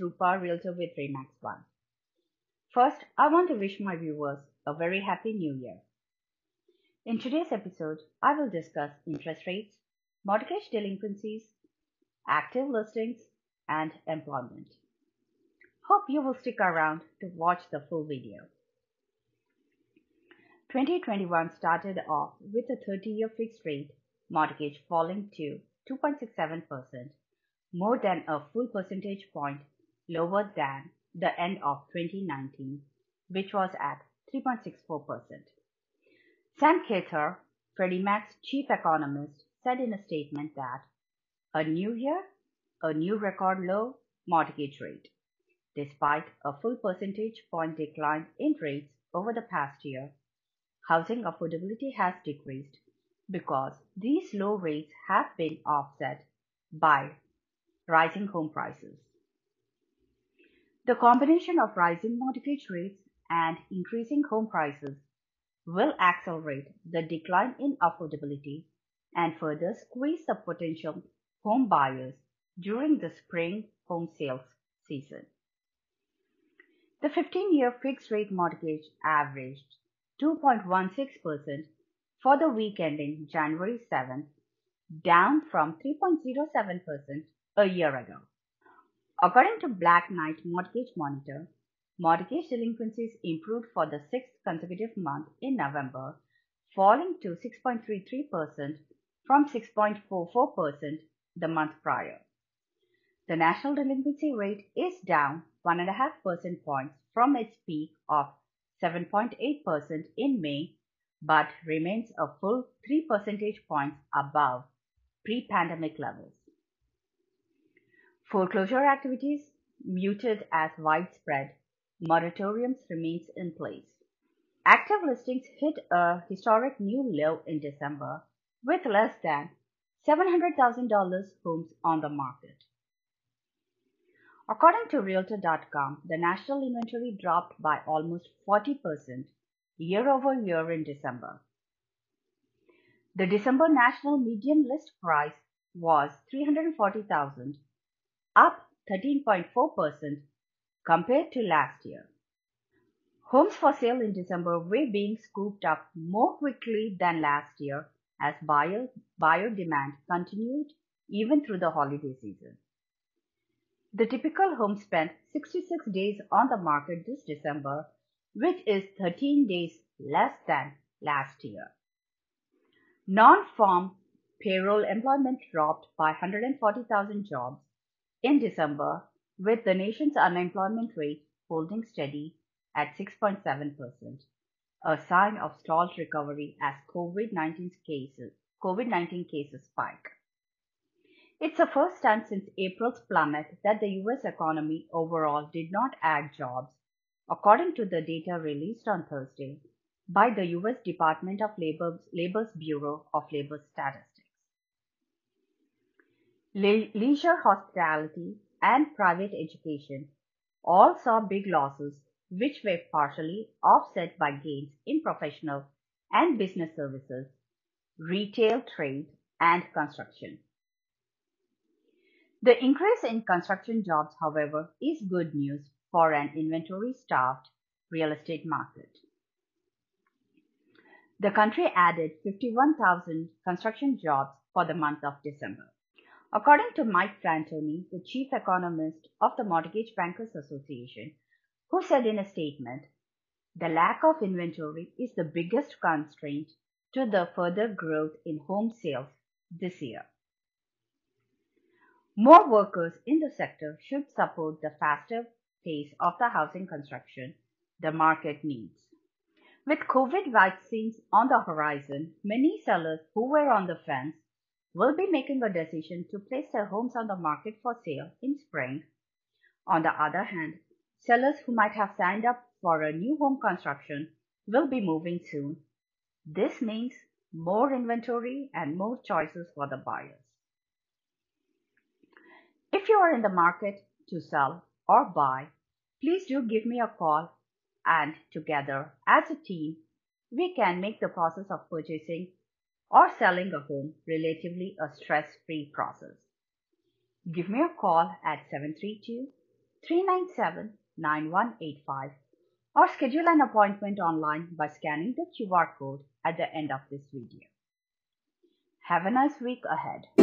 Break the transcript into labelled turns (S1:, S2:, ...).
S1: Rupa, Realtor with Remax One. First, I want to wish my viewers a very happy new year. In today's episode, I will discuss interest rates, mortgage delinquencies, active listings, and employment. Hope you will stick around to watch the full video. 2021 started off with a 30-year fixed rate mortgage falling to 2.67%, more than a full percentage point lower than the end of 2019, which was at 3.64%. Sam Khater, Freddie Mac's chief economist, said in a statement that a new year, a new record low mortgage rate. Despite a full percentage point decline in rates over the past year, housing affordability has decreased because these low rates have been offset by rising home prices. The combination of rising mortgage rates and increasing home prices will accelerate the decline in affordability and further squeeze the potential home buyers during the spring home sales season. The 15 year fixed rate mortgage averaged 2.16% for the week ending January 7th, down from 3.07% a year ago. According to Black Knight Mortgage Monitor, mortgage delinquencies improved for the sixth consecutive month in November, falling to 6.33% from 6.44% the month prior. The national delinquency rate is down 1.5 percent points from its peak of 7.8% in May, but remains a full 3 percentage points above pre-pandemic levels. Foreclosure activities muted as widespread moratoriums remains in place. Active listings hit a historic new low in December with less than $700,000 homes on the market. According to Realtor.com, the national inventory dropped by almost 40% year over year in December. The December national median list price was 340,000, up 13.4% compared to last year. Homes for sale in December were being scooped up more quickly than last year as buyer, buyer demand continued even through the holiday season. The typical home spent 66 days on the market this December, which is 13 days less than last year. Non-farm payroll employment dropped by 140,000 jobs in December, with the nation's unemployment rate holding steady at 6.7%, a sign of stalled recovery as COVID-19 cases, COVID-19 cases spike. It's the first time since April's plummet that the US economy overall did not add jobs, according to the data released on Thursday by the US Department of Labor's, Labor's Bureau of Labor Statistics. Le- leisure hospitality and private education all saw big losses, which were partially offset by gains in professional and business services, retail, trade, and construction. The increase in construction jobs, however, is good news for an inventory starved real estate market. The country added 51,000 construction jobs for the month of December. According to Mike Fratantoni, the chief economist of the Mortgage Bankers Association, who said in a statement, the lack of inventory is the biggest constraint to the further growth in home sales this year. More workers in the sector should support the faster pace of the housing construction the market needs. With COVID vaccines on the horizon, many sellers who were on the fence will be making a decision to place their homes on the market for sale in spring. On the other hand, sellers who might have signed up for a new home construction will be moving soon. This means more inventory and more choices for the buyers. If you are in the market to sell or buy, please do give me a call and together as a team, we can make the process of purchasing or selling a home relatively a stress-free process. Give me a call at 732-397-9185 or schedule an appointment online by scanning the QR code at the end of this video. Have a nice week ahead.